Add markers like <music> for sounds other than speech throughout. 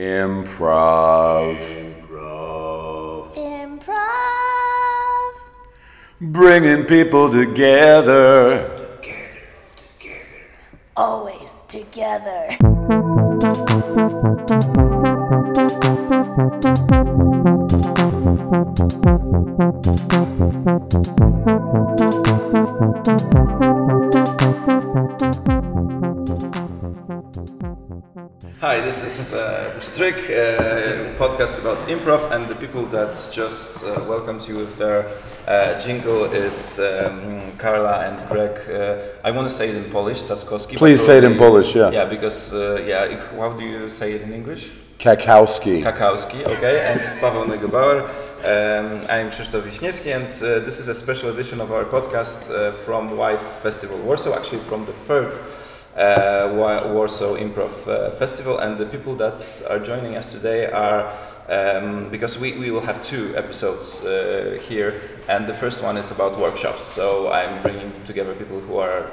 Improv. Improv. Improv. Bringing people together. Together, together. Always together. Hi, this is uh, Stryk, uh, podcast about improv, and the people that just uh, welcomed you with their uh, jingle is um, Carla and Craig. Uh, I want to say it in Polish, Tzatzkowski. but Please say it in Polish, yeah. Yeah, because, uh, yeah, how do you say it in English? Cackowski. Cackowski, okay, and Paweł Neugebauer. Um, I'm Krzysztof Wiśniewski, and uh, this is a special edition of our podcast uh, from WIFE Festival Warsaw, actually from the third Warsaw Improv uh, Festival. And the people that are joining us today are, um, because we, we will have two episodes uh, here, and the first one is about workshops. So I'm bringing together people who are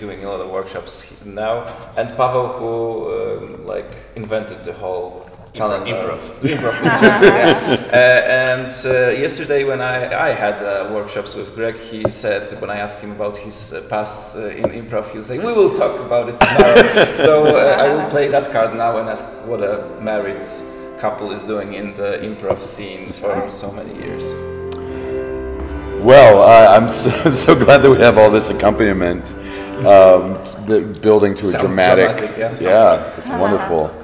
doing a lot of workshops now, and Pavel, who um, like invented the whole calendar. Improv. <laughs> Improv. yeah. <laughs> Uh, and uh, yesterday, when I, I had uh, workshops with Craig, he said, when I asked him about his uh, past uh, in improv, he was like, We will talk about it tomorrow. <laughs> so uh, I will play that card now and ask what a married couple is doing in the improv scene for so many years. Well, uh, I'm so, so glad that we have all this accompaniment, um, building to a Sounds dramatic. dramatic, yeah. yeah, it's wonderful.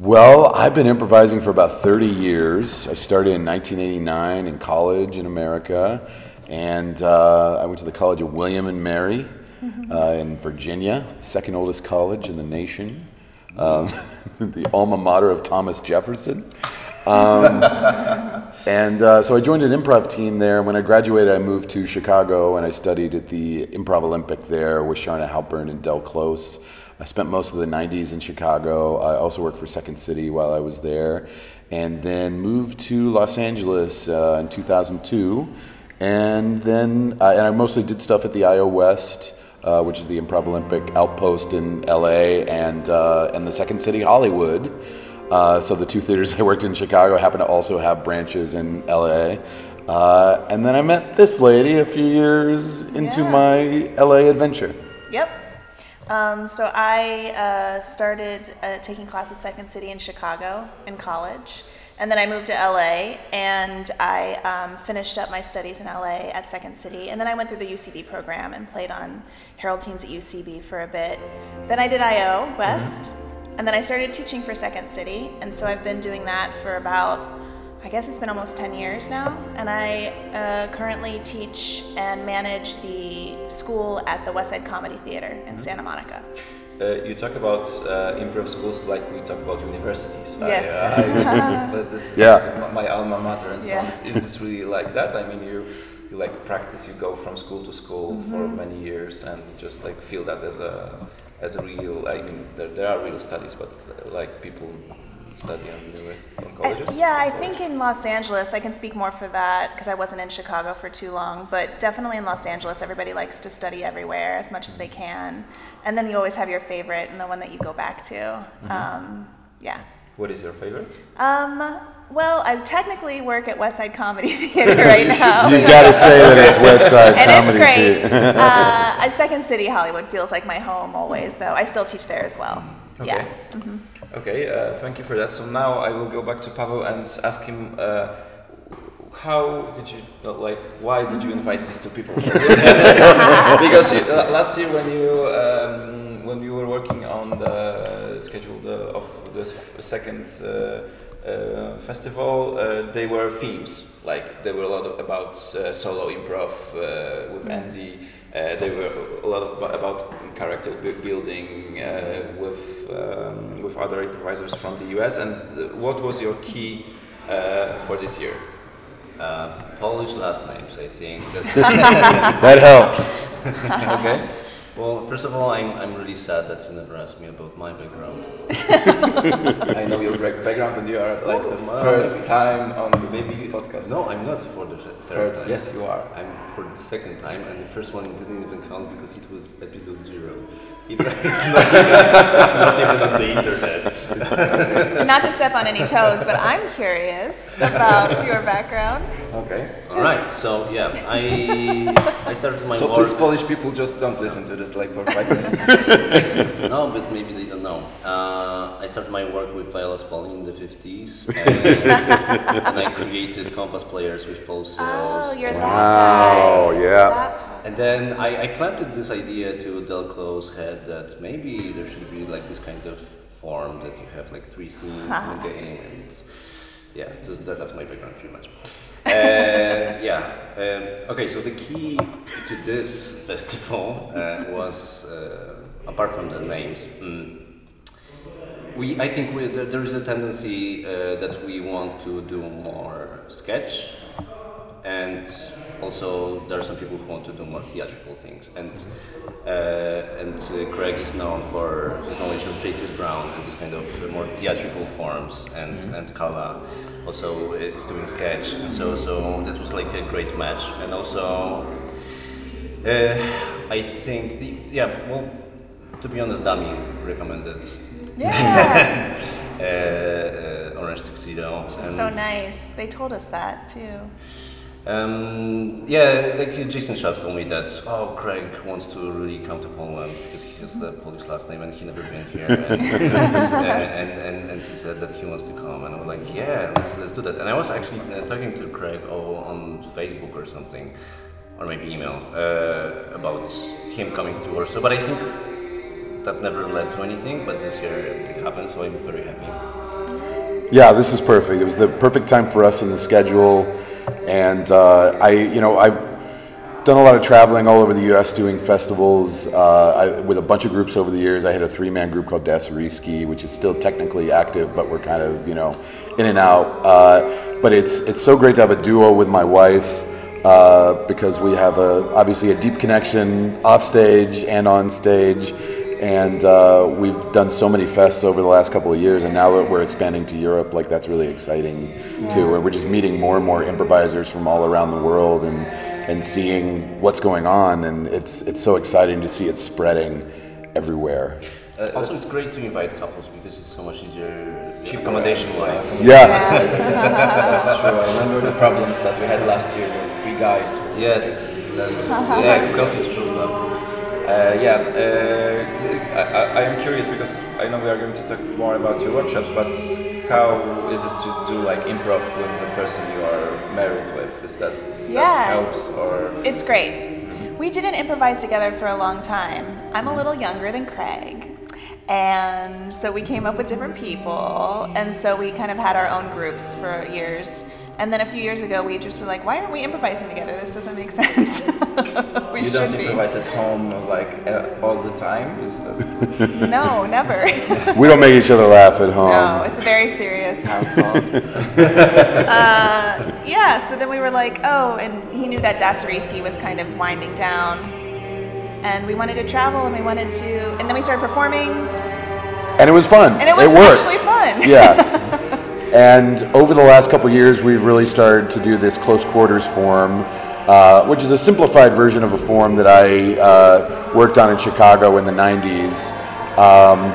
Well, I've been improvising for about 30 years. I started in 1989 in college in America, and uh, I went to the College of William and Mary uh, in Virginia, second oldest college in the nation, um, <laughs> the alma mater of Thomas Jefferson. Um, <laughs> and uh, so I joined an improv team there. When I graduated, I moved to Chicago and I studied at the Improv Olympic there with Charna Halpern and Del Close. I spent most of the 90s in Chicago. I also worked for Second City while I was there. And then moved to Los Angeles uh, in 2002. And then uh, and I mostly did stuff at the IO West, uh, which is the Improv Olympic outpost in LA, and, uh, and the Second City Hollywood. Uh, so the two theaters <laughs> I worked in Chicago happen to also have branches in LA. Uh, and then I met this lady a few years into Yeah. my LA adventure. Yep. Um, so I uh, started uh, taking class at Second City in Chicago in college, and then I moved to LA and I um, finished up my studies in LA at Second City, and then I went through the UCB program and played on Herald teams at UCB for a bit. Then I did IO West, and then I started teaching for Second City, and so I've been doing that for about I guess it's been almost 10 years now, and I uh, currently teach and manage the school at the West Side Comedy Theater in Santa Monica. Uh, you talk about uh, improv schools like we talk about universities. Yes. I, <laughs> I, so this is Yeah. my alma mater and so on. Yeah. Is, is this really like that? I mean, you you like practice. You go from school to school Mm-hmm. for many years and just like feel that as a as a real. I mean, there, there are real studies, but uh, like people study on university on colleges. Uh, yeah, I think in Los Angeles, I can speak more for that because I wasn't in Chicago for too long, but definitely in Los Angeles, everybody likes to study everywhere as much as they can. And then you always have your favorite and the one that you go back to. Um, yeah. What is your favorite? Um, well, I technically work at West Side Comedy <laughs> <laughs> Theater right now. You've got to say that it's West Side <laughs> and it's Comedy great. Theater. uh, Second City Hollywood feels like my home always, though. I still teach there as well. Okay. Yeah. Okay. Okay, uh, thank you for that. So now I will go back to Pavel and ask him uh, how did you like why did you invite these two people? <laughs> because you, uh, last year when you um, when you were working on the schedule the, of the second uh, uh, festival, uh, they were themes like there were a lot of, about uh, solo improv uh, with Andy. Uh, they were a lot of, about character building uh, with um, with other improvisers from the US. And uh, what was your key uh, for this year? Uh, Polish last names, I think. That's <laughs> <laughs> That helps. <laughs> okay. Well, first of all, I'm, I'm really sad that you never asked me about my background. <laughs> I know your back- background and you are like the Oh, third time on the Baby podcast. No, I'm not for the th- Third, third time. yes, you are. I'm for the second time, and the first one didn't even count because it was episode zero. <laughs> It, it's, not even, it's not even on the internet. <laughs> Not to step on any toes, but I'm curious about your background. Okay. All right, so yeah, I I started my So work. please, Polish people, just don't listen to this like for five minutes. <laughs> No, but maybe they don't know. Uh, I started my work with Viola Spolin in the 50s, and, and I created Compass players with Paul Oh, you're that Wow, guy. yeah. That- And then I, I planted this idea to Del Close head that maybe there should be like this kind of form that you have like three scenes in a game, and yeah, that, that's my background pretty much. Uh, yeah. Um, okay, so the key to this festival uh, was, uh, apart from the names, mm, we I think we, there, is a tendency uh, that we want to do more sketch, and also there are some people who want to do more theatrical things. And uh, and uh, Craig is known for his knowledge of J.T.S. Brown and this kind of more theatrical forms, and and Carla also is doing sketch, and so so that was like a great match, and also. Uh, I think, yeah, well, to be honest, Dami recommended Yeah. <laughs> uh, uh, Orange Tuxedo. So nice. They told us that too. Um, yeah, like Jason Shotts told me that, oh, Craig wants to really come to Poland because he has the Polish last name and he never been here. And, and, and, and, he said that he wants to come. And I was like, yeah, let's, let's do that. And I was actually uh, talking to Craig on Facebook or something, or maybe email, uh, about him coming to Warsaw. But I think that never led to anything, but this year it happened, so I'm very happy. Yeah, this is perfect. It was the perfect time for us in the schedule, and uh, I, you know, I've done a lot of traveling all over the U.S. doing festivals uh, I, with a bunch of groups over the years. I had a three-man group called Das Dasariski, which is still technically active, but we're kind of, you know, in and out. Uh, but it's it's so great to have a duo with my wife uh, because we have a obviously a deep connection off stage and on stage and uh, we've done so many fests over the last couple of years and now that we're expanding to europe like that's really exciting too and we're just meeting more and more improvisers from all around the world and and seeing what's going on and it's it's so exciting to see it spreading everywhere Uh, also, it's great to invite couples because it's so much easier cheap accommodation wise. yeah <laughs> That's <laughs> true. I remember the problems that we had last year with three guys. Yes, then, yeah, couples showed up. Uh, yeah, uh, I, I- am curious because I know we are going to talk more about your workshops, but how is it to do like improv with the person you are married with? Is that Yeah. that helps or? It's great. We didn't improvise together for a long time. I'm a little younger than Craig. And so we came up with different people. And so we kind of had our own groups for years. And then a few years ago, we just were like, why aren't we improvising together? This doesn't make <laughs> sense. <laughs> we You don't be. improvise at home like uh, all the time. Is that? <laughs> No, never. we don't make each other laugh at home No, it's a very serious household. uh, yeah, so then we were like, oh, and he knew that Dasariski was kind of winding down. And we wanted to travel and we wanted to, and then we started performing. and it was fun And it was worked. actually fun. yeah and over the last couple years we've really started to do this close quarters form uh, which is a simplified version of a form that i uh, worked on in chicago in the 90s um,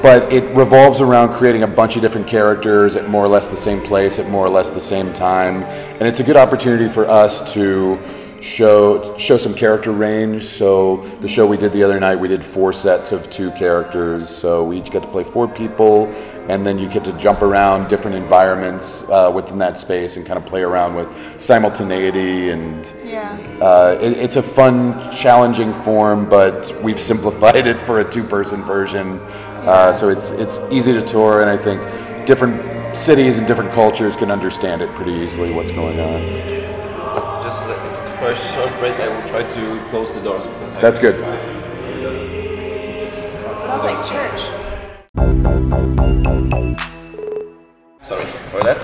but it revolves around creating a bunch of different characters at more or less the same place at more or less the same time. And it's a good opportunity for us to show show some character range so the show we did the other night we did four sets of two characters so we each get to play four people and then you get to jump around different environments uh, within that space and kind of play around with simultaneity and Yeah. uh, it, it's a fun, challenging form, but we've <laughs> simplified it for a two-person version, uh, so it's it's easy to tour, and I think different cities and different cultures can understand it pretty easily. What's going on? Just for a short break, I will try to close the doors because I- That's good. Sounds like church. Sorry for that.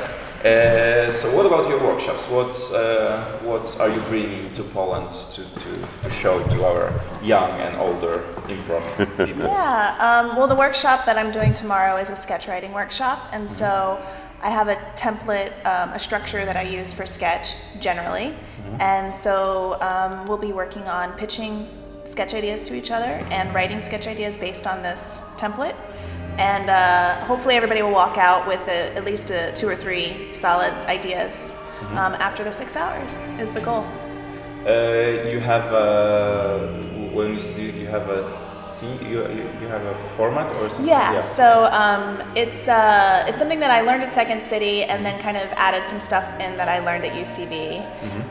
Uh, so what about your workshops? What uh, what are you bringing to Poland to, to, to show to our young and older improv <laughs> people? Yeah, um, well, the workshop that I'm doing tomorrow is a sketch writing workshop, and so I have a template, um, a structure that I use for sketch generally, and so um, we'll be working on pitching sketch ideas to each other and writing sketch ideas based on this template. And uh, hopefully, everybody will walk out with a, at least a, two or three solid ideas um, after the six hours, is the goal. Uh, you have a when you, you have a scene, you, you you have a format or something? Yeah, so um, it's uh, it's something that I learned at Second City, and then kind of added some stuff in that I learned at UCB,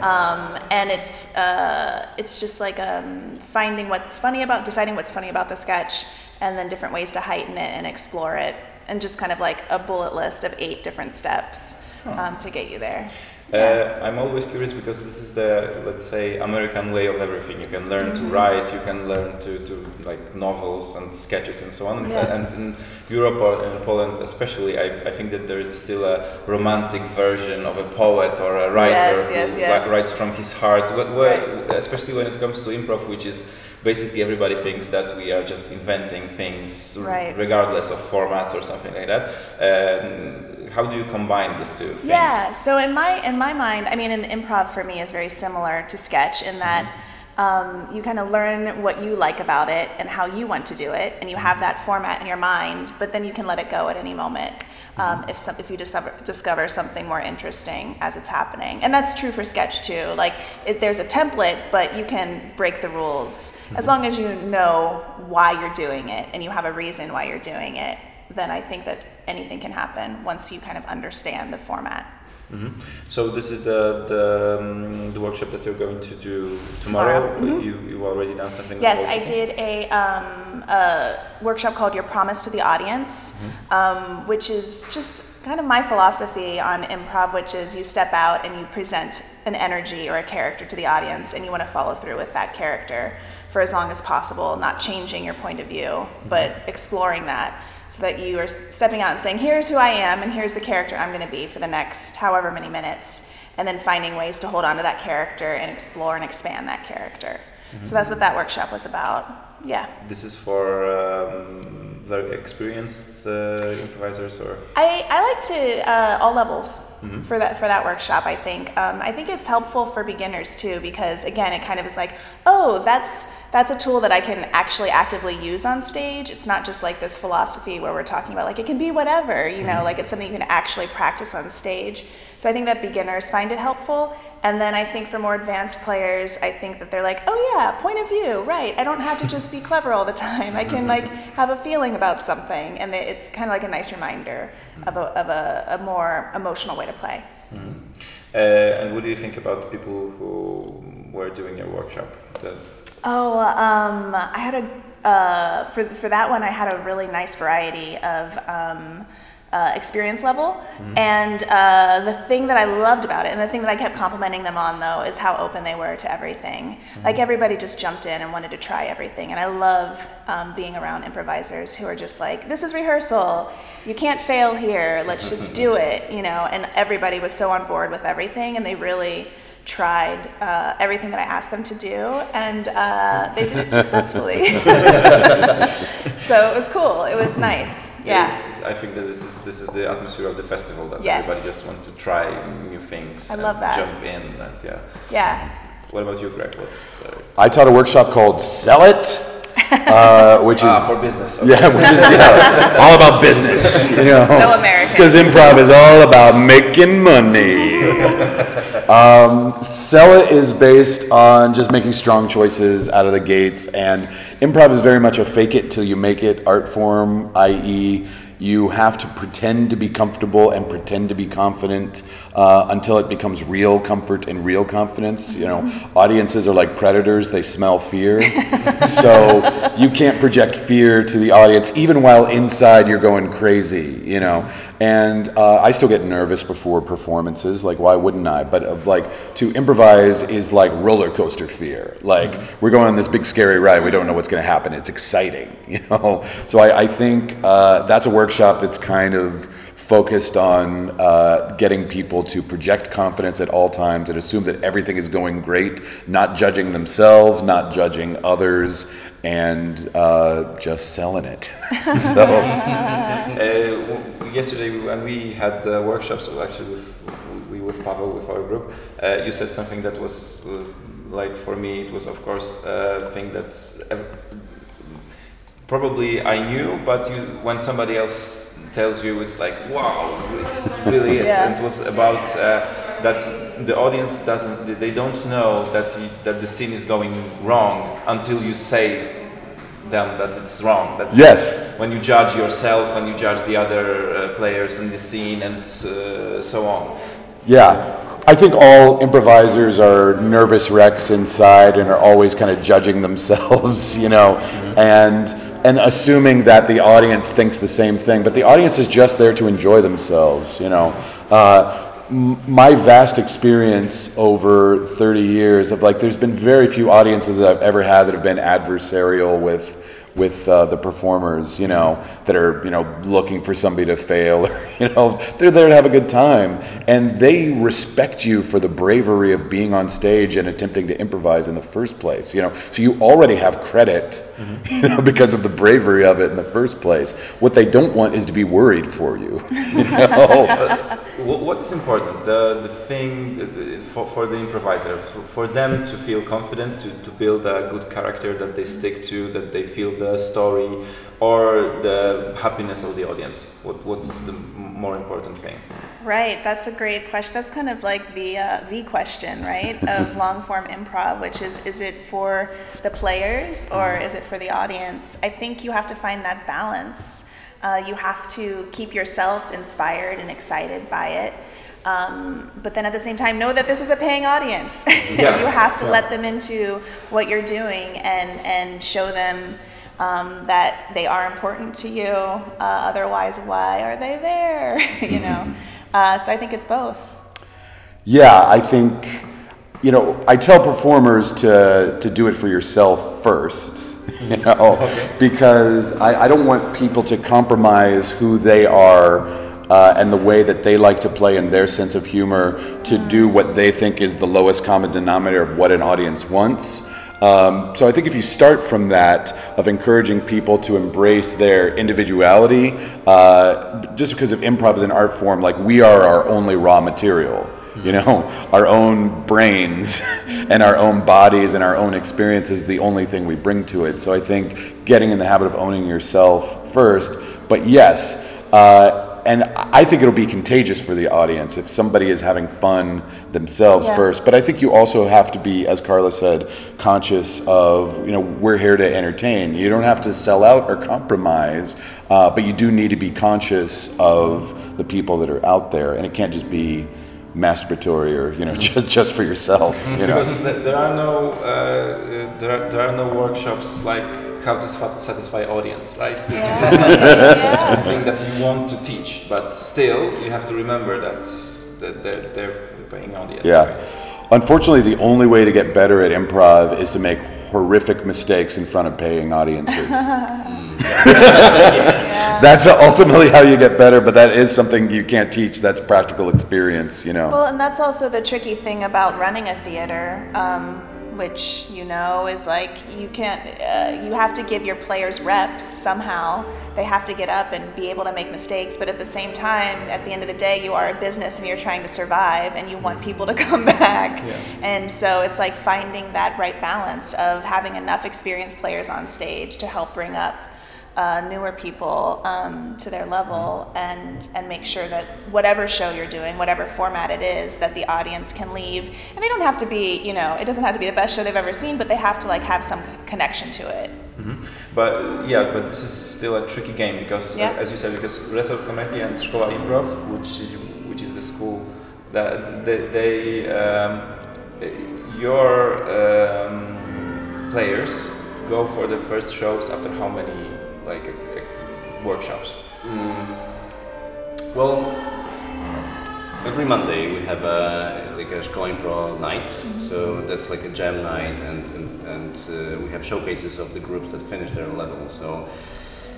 um, and it's uh, it's just like um, finding what's funny about deciding what's funny about the sketch, and then different ways to heighten it and explore it, and just kind of like a bullet list of eight different steps um, to get you there. Uh, I'm always curious because this is the let's say American way of everything. You can learn to write, you can learn to, to like novels and sketches and so on. And- Yeah. And in Europe or in Poland especially, I, I think that there is still a romantic version of a poet or a writer Yes, yes, who yes. wri- writes from his heart. Wh- wh- Especially when it comes to improv, which is basically everybody thinks that we are just inventing things Right. regardless of formats or something like that. Um, how do you combine these two things? Yeah. So in my in my mind, I mean, an improv for me is very similar to sketch in that um, you kind of learn what you like about it and how you want to do it, and you have that format in your mind. But then you can let it go at any moment um, if some, if you discover discover something more interesting as it's happening. And that's true for sketch too. Like it, there's a template, but you can break the rules as long as you know why you're doing it and you have a reason why you're doing it. Then I think that anything can happen once you kind of understand the format. Mhm. So this is the the, um, the workshop that you're going to do tomorrow. Tomorrow, You you already done something. Yes, I did a, um, a workshop called Your Promise to the Audience, um, which is just kind of my philosophy on improv, which is you step out and you present an energy or a character to the audience, and you want to follow through with that character for as long as possible, not changing your point of view, but exploring that. So that you are stepping out and saying, here's who I am, and here's the character I'm going to be for the next however many minutes, and then finding ways to hold on to that character and explore and expand that character. So that's what that workshop was about. Yeah. This is for um, very experienced uh, improvisers, or I, I like to uh, all levels for that for that workshop. I think um, I think it's helpful for beginners too because again, it kind of is like, oh, that's that's a tool that I can actually actively use on stage. It's not just like this philosophy where we're talking about like it can be whatever, you know, like it's something you can actually practice on stage. So I think that beginners find it helpful. And then I think for more advanced players, I think that they're like, oh yeah, point of view, right. I don't have to just be clever all the time. I can like <laughs> have a feeling about something. And it's kind of like a nice reminder of a, of a, a more emotional way to play. uh, and what do you think about the people who were doing your workshop? The, Oh, um, I had a uh, for for that one. I had a really nice variety of um, uh, experience level, and uh, the thing that I loved about it, and the thing that I kept complimenting them on, though, is how open they were to everything. Like everybody just jumped in and wanted to try everything, and I love um, being around improvisers who are just like, "This is rehearsal. You can't fail here. Let's just <laughs> do it," you know. And everybody was so on board with everything, and they really tried uh, everything that I asked them to do, and uh, they did it <laughs> successfully. <laughs> so it was cool. It was nice. Yeah. it's- I think that this is this is the atmosphere of the festival that Yes. everybody just want to try new things. I and love that. Jump in and yeah. Yeah. What about you, Craig? What, I taught a workshop called Sell It, <laughs> uh, which is ah, for business. okay. yeah, which is yeah, all about business. You know, So American. Because improv is all about making money. <laughs> um, Sell It is based on just making strong choices out of the gates, and improv is very much a fake it till you make it art form, i.e., you have to pretend to be comfortable and pretend to be confident uh, until it becomes real comfort and real confidence. You know, audiences are like predators, they smell fear. <laughs> so you can't project fear to the audience, even while inside you're going crazy, you know. And uh, I still get nervous before performances, like, why wouldn't I? But of like, to improvise is like roller coaster fear. Like, we're going on this big scary ride, we don't know what's going to happen. It's exciting, <laughs> you know. So I, I think uh, that's a workshop that's kind of focused on uh, getting people to project confidence at all times and assume that everything is going great, not judging themselves, not judging others, and uh, just selling it. <laughs> so, <laughs> Uh, yesterday when we had uh, workshops, actually with we with Pavel with our group, uh, you said something that was uh, like for me it was of course a thing that's probably I knew, but you when somebody else tells you it's like wow, it's really it. <laughs> Yeah. It was about uh, that the audience doesn't they don't know that you, that the scene is going wrong until you say them that it's wrong. That Yes. when you judge yourself, when you judge the other uh, players in the scene, and uh, so on. yeah. I think all improvisers are nervous wrecks inside and are always kind of judging themselves, <laughs> you know, and and assuming that the audience thinks the same thing. But the audience is just there to enjoy themselves, you know. Uh, m- my vast experience over 30 years of like, there's been very few audiences that I've ever had that have been adversarial with with uh, the performers, you know, that are, you know, looking for somebody to fail, or, <laughs> you know, they're there to have a good time. And they respect you for the bravery of being on stage and attempting to improvise in the first place, you know. So you already have credit, you know, <laughs> because of the bravery of it in the first place. What they don't want is to be worried for you, <laughs> you know. What is important? The the thing uh, for, for the improviser, for, for them to feel confident, to, to build a good character that they stick to, that they feel the story, or the happiness of the audience. What what's the more important thing? Right, that's a great question. That's kind of like the uh, the question, right, <laughs> of long form improv, which is is it for the players or is it for the audience? I think you have to find that balance. Uh, you have to keep yourself inspired and excited by it. Um, but then at the same time, know that this is a paying audience. <laughs> Yeah, you have to yeah. let them into what you're doing and, and show them um, that they are important to you. Uh, otherwise, why are they there? <laughs> you know. Uh, so I think it's both. Yeah, I think, you know, I tell performers to, to do it for yourself first, <laughs> you know, because I, I don't want people to compromise who they are uh, and the way that they like to play and their sense of humor to do what they think is the lowest common denominator of what an audience wants. Um, so I think if you start from that of encouraging people to embrace their individuality, uh, just because of improv as an art form, like we are our only raw material you know? <laughs> Our own brains <laughs> and our own bodies and our own experience is the only thing we bring to it. So i think getting in the habit of owning yourself first but yes uh, and i think it'll be contagious for the audience if somebody is having fun themselves Yeah. first. But i think you also have to be as carla said conscious of you know we're here to entertain. You don't have to sell out or compromise uh, but you do need to be conscious of the people that are out there. And it can't just be masturbatory or you know <laughs> just just for yourself you <laughs> know? Because there are no uh, uh, there are, there are no workshops like how to satisfy audience, right? <laughs> This is not the thing that you want to teach, but still you have to remember that that they're, they're paying audience. yeah. Right? unfortunately the only way to get better at improv is to make horrific mistakes in front of paying audiences. <laughs> That's ultimately how you get better but that is something you can't teach. That's practical experience you know. Well, and that's also the tricky thing about running a theater, um, which you know is like you can't, uh, you have to give your players reps somehow. They have to get up and be able to make mistakes, but at the same time, at the end of the day, you are a business and you're trying to survive and you want people to <laughs> come back. And so it's like finding that right balance of having enough experienced players on stage to help bring up uh, newer people um, to their level and and make sure that whatever show you're doing, whatever format it is, that the audience can leave. And they don't have to be, you know, it doesn't have to be the best show they've ever seen, but they have to like have some connection to it. But uh, yeah, but this is still a tricky game because, uh, as you said, because Resort Comedy and Szkoła Improv, which is, which is the school that they, they um, your um, players go for the first shows after how many like uh, uh, workshops? Well, every Monday we have a like a Szkoła Impro night, so that's like a jam night, and and, and uh, we have showcases of the groups that finish their level. So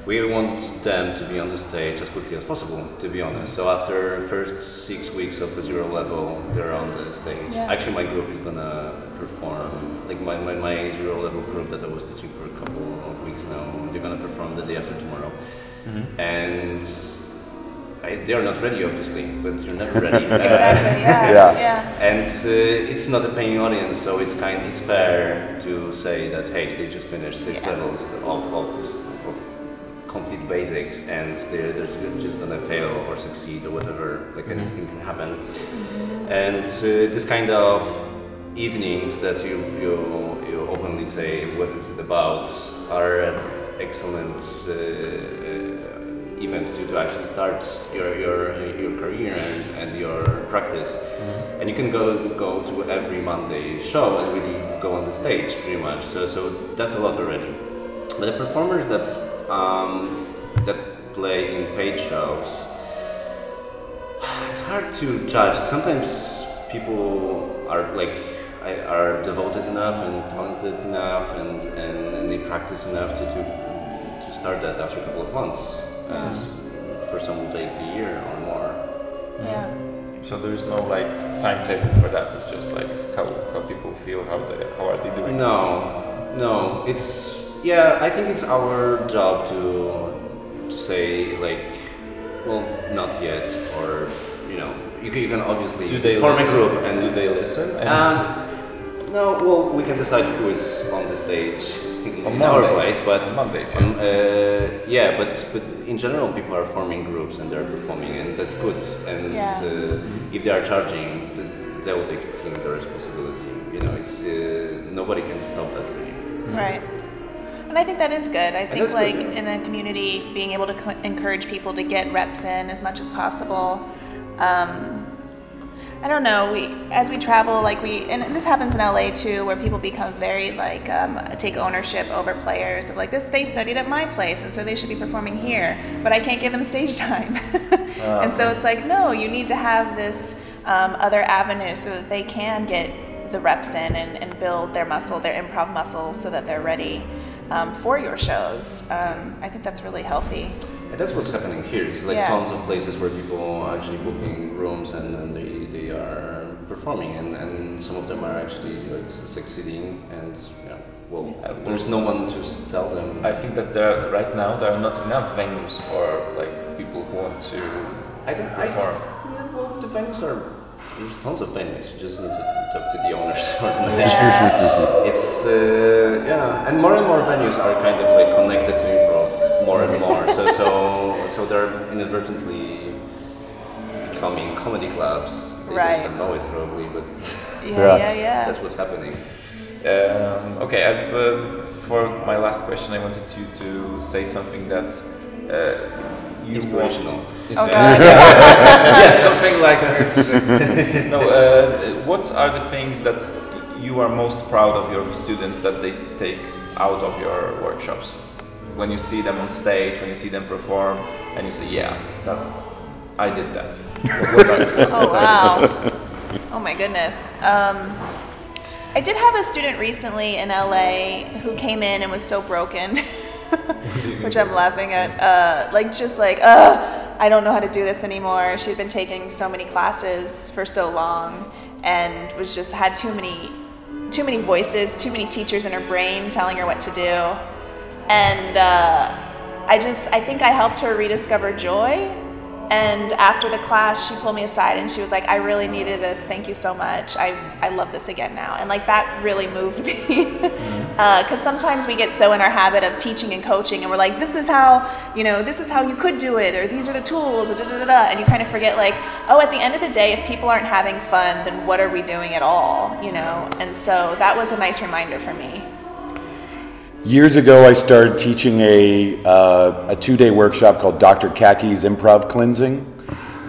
we want them to be on the stage as quickly as possible, to be honest. So after first six weeks of the zero level, they're on the stage. Yeah. Actually, my group is gonna perform, like my, my, my zero level group that I was teaching for a couple of weeks now, they're gonna perform the day after tomorrow. And I, they are not ready, obviously, but you're never <laughs> ready. Exactly. Yeah. <laughs> Yeah. Yeah. And uh, it's not a paying audience, so it's kind it's fair to say that hey, they just finished six Yeah. levels of, of, of complete basics, and they're, they're just gonna fail or succeed or whatever. Like anything can happen. And uh, this kind of evenings that you you you openly say what is it about are an excellent. Uh, uh, events to, to actually start your, your, your career and, and your practice. And you can go go to every Monday show and really go on the stage pretty much. So, so that's a lot already. But the performers that um, that play in paid shows, it's hard to judge. Sometimes people are like I- are devoted enough and talented enough and, and, and they practice enough to, to, to start that after a couple of months. And for some will take a year or more. Yeah. So there is no like timetable for that. It's just like how, how people feel, how they how are they doing. No, no. It's yeah. I think it's our job to to say like, well, not yet, or you know, you can, you can obviously Do they form listen? a group and do they listen? And Um, no, well, we can decide who is on the stage in On our Mondays. place, but Mondays, yeah. um, uh, yeah, but but in general, people are forming groups and they're performing, and that's good. And Yeah. uh, if they are charging, th- they will take the responsibility. You know, it's uh, nobody can stop that really. Right. And I think that is good. I think that's good, like yeah. in a community, being able to co- encourage people to get reps in as much as possible. Um, I don't know. We as we travel, like we, and this happens in LA too, where people become very like um, take ownership over players of like this. They studied at my place, and so they should be performing here, but I can't give them stage <laughs> time. and so it's like, no, you need to have this um, other avenue so that they can get the reps in and, and build their muscle, their improv muscle, so that they're ready um, for your shows. Um, I think that's really healthy. And that's what's happening here. It's like Yeah. tons of places where people are actually booking rooms and, and they, performing, and, and some of them are actually like succeeding. And yeah, well, there's no one to tell them. I think that there right now there are not enough venues for like people who want to I don't. I, perform. yeah, well, the venues are. There's tons of venues. You just need to talk to the owners or <laughs> the Yeah. managers. It's uh, yeah, and more and more venues are kind of like connected to improv more and more. so so so they're inadvertently becoming comedy clubs. They Right. don't know it probably, but Yeah, Yeah. yeah, yeah. that's what's happening. Um, okay, I've, uh, for my last question, I wanted you to say something that uh, Inspirational. Want, Oh, Is- God. <laughs> yeah, something like <laughs> no. Uh, what are the things that you are most proud of your students that they take out of your workshops? When you see them on stage, when you see them perform, and you say, "Yeah, that's I did that." What, what are, what Oh wow! <laughs> Oh my goodness. Um, I did have a student recently in LA who came in and was so broken, <laughs> which I'm laughing at. Uh, like just like, uh, I don't know how to do this anymore. She'd been taking so many classes for so long, and was just had too many, too many voices, too many teachers in her brain telling her what to do, and uh, I just I think I helped her rediscover joy and after the class, she pulled me aside and she was like, I really needed this. Thank you so much. I, I love this again now. And like that really moved <laughs> me. Mm-hmm. Uh, because sometimes we get so in our habit of teaching and coaching and we're like, this is how, you know, this is how you could do it or these are the tools or da da da da. And you kind of forget, like, oh, at the end of the day, if people aren't having fun, then what are we doing at all, you know? And so that was a nice reminder for me. Years ago, I started teaching a, uh, a two day workshop called Dr. Kaki's Improv Cleansing.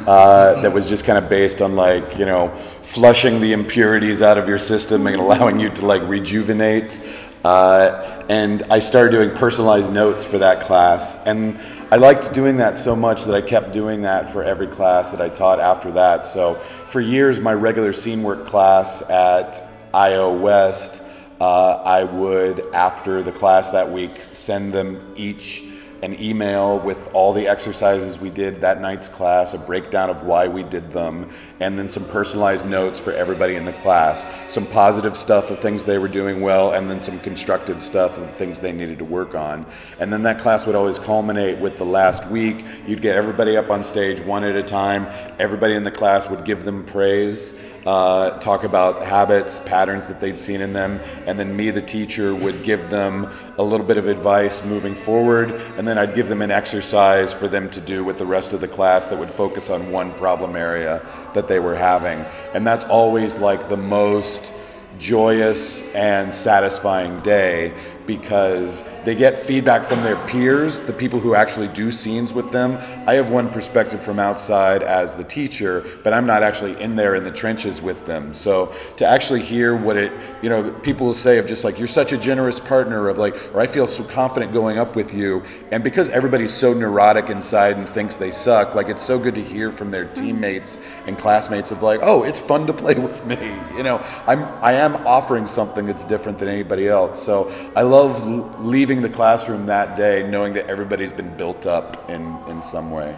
Uh, that was just kind of based on like, you know, flushing the impurities out of your system and allowing you to like rejuvenate. Uh, and I started doing personalized notes for that class. And I liked doing that so much that I kept doing that for every class that I taught after that. So for years, my regular scene work class at IO West uh, I would, after the class that week, send them each an email with all the exercises we did that night's class, a breakdown of why we did them, and then some personalized notes for everybody in the class. Some positive stuff of things they were doing well, and then some constructive stuff of things they needed to work on. And then that class would always culminate with the last week. You'd get everybody up on stage one at a time. Everybody in the class would give them praise uh, talk about habits, patterns that they'd seen in them, and then me, the teacher, would give them a little bit of advice moving forward, and then I'd give them an exercise for them to do with the rest of the class that would focus on one problem area that they were having. And that's always like the most joyous and satisfying day because they get feedback from their peers, the people who actually do scenes with them. I have one perspective from outside as the teacher, but I'm not actually in there in the trenches with them. So to actually hear what it, you know, people will say of just like, you're such a generous partner, of like, or I feel so confident going up with you. And because everybody's so neurotic inside and thinks they suck, like it's so good to hear from their mm-hmm. teammates and classmates of like, oh, it's fun to play with me. You know, I'm, I am offering something that's different than anybody else. So I love love leaving the classroom that day knowing that everybody's been built up in, in some way.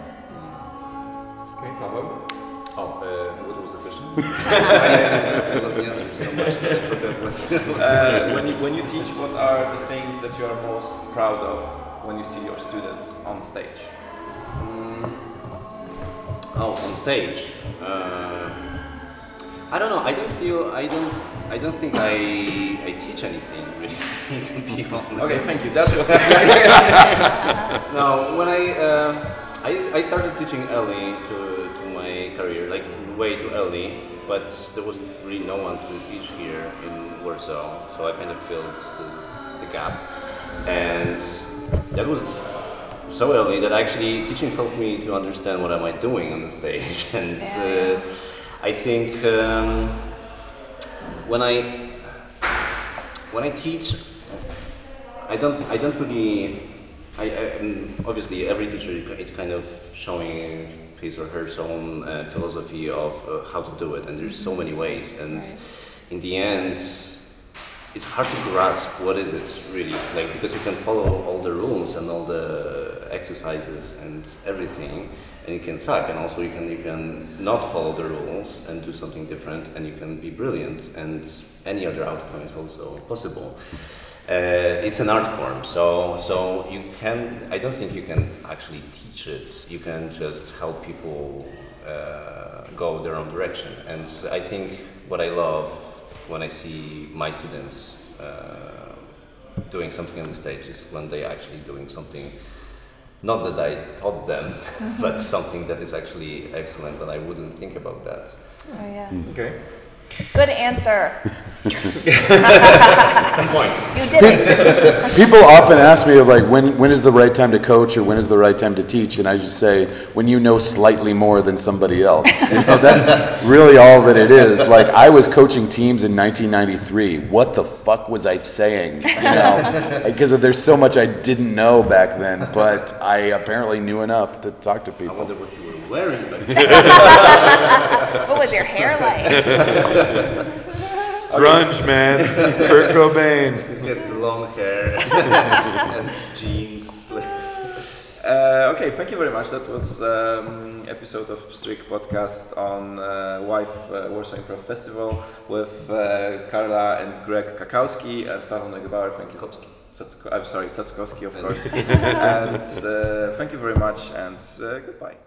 Okay, Pavel? Oh, uh, what was the question? I love the answer so much that I forgot what. Uh, when, you, when you teach, what are the things that you are most proud of when you see your students on stage? Mm. Oh, on stage. Uh, I don't know. I don't feel. I don't. I don't think I. I teach anything <laughs> really. to be honest. Okay, thank you. That was. <laughs> no, when I, uh, I I started teaching early to to my career, like way too early. But there was really no one to teach here in Warsaw, so I kind of filled the, the gap, and that was so early that actually teaching helped me to understand what am I doing on the stage <laughs> and. Uh, I think um, when I when I teach, I don't I don't really. I, I obviously every teacher is kind of showing his or her own uh, philosophy of uh, how to do it, and there's so many ways, and right. in the end, it's hard to grasp what is it really like because you can follow all the rules and all the exercises and everything and you can suck and also you can you can not follow the rules and do something different and you can be brilliant and any other outcome is also possible. Uh, it's an art form so so you can i don't think you can actually teach it. You can just help people uh, go their own direction. And i think what i love when i see my students uh, doing something on the stage is when they're actually doing something not that I taught them, <laughs> but something that is actually excellent, and I wouldn't think about that. Oh yeah. Mm. Okay. Good answer. Point. You did it. People often ask me of like when when is the right time to coach or when is the right time to teach, and I just say when you know slightly more than somebody else. You know, that's really all that it is. Like I was coaching teams in 1993. What the fuck was I saying? You know, because there's so much I didn't know back then, but I apparently knew enough to talk to people. I wonder what you were wearing back <laughs> then. what was your hair like? <laughs> Grunge, man. Kurt Cobain. <laughs> Get the long hair <laughs> and jeans. Uh, okay, thank you very much. That was um, episode of Strick podcast on uh, Wife uh, Warsaw Improv Festival with uh, Carla and Craig Cackowski and Paweł Neugebauer. Thank you. I'm sorry, Tsatkowski, of course. <laughs> and uh, thank you very much and uh, goodbye.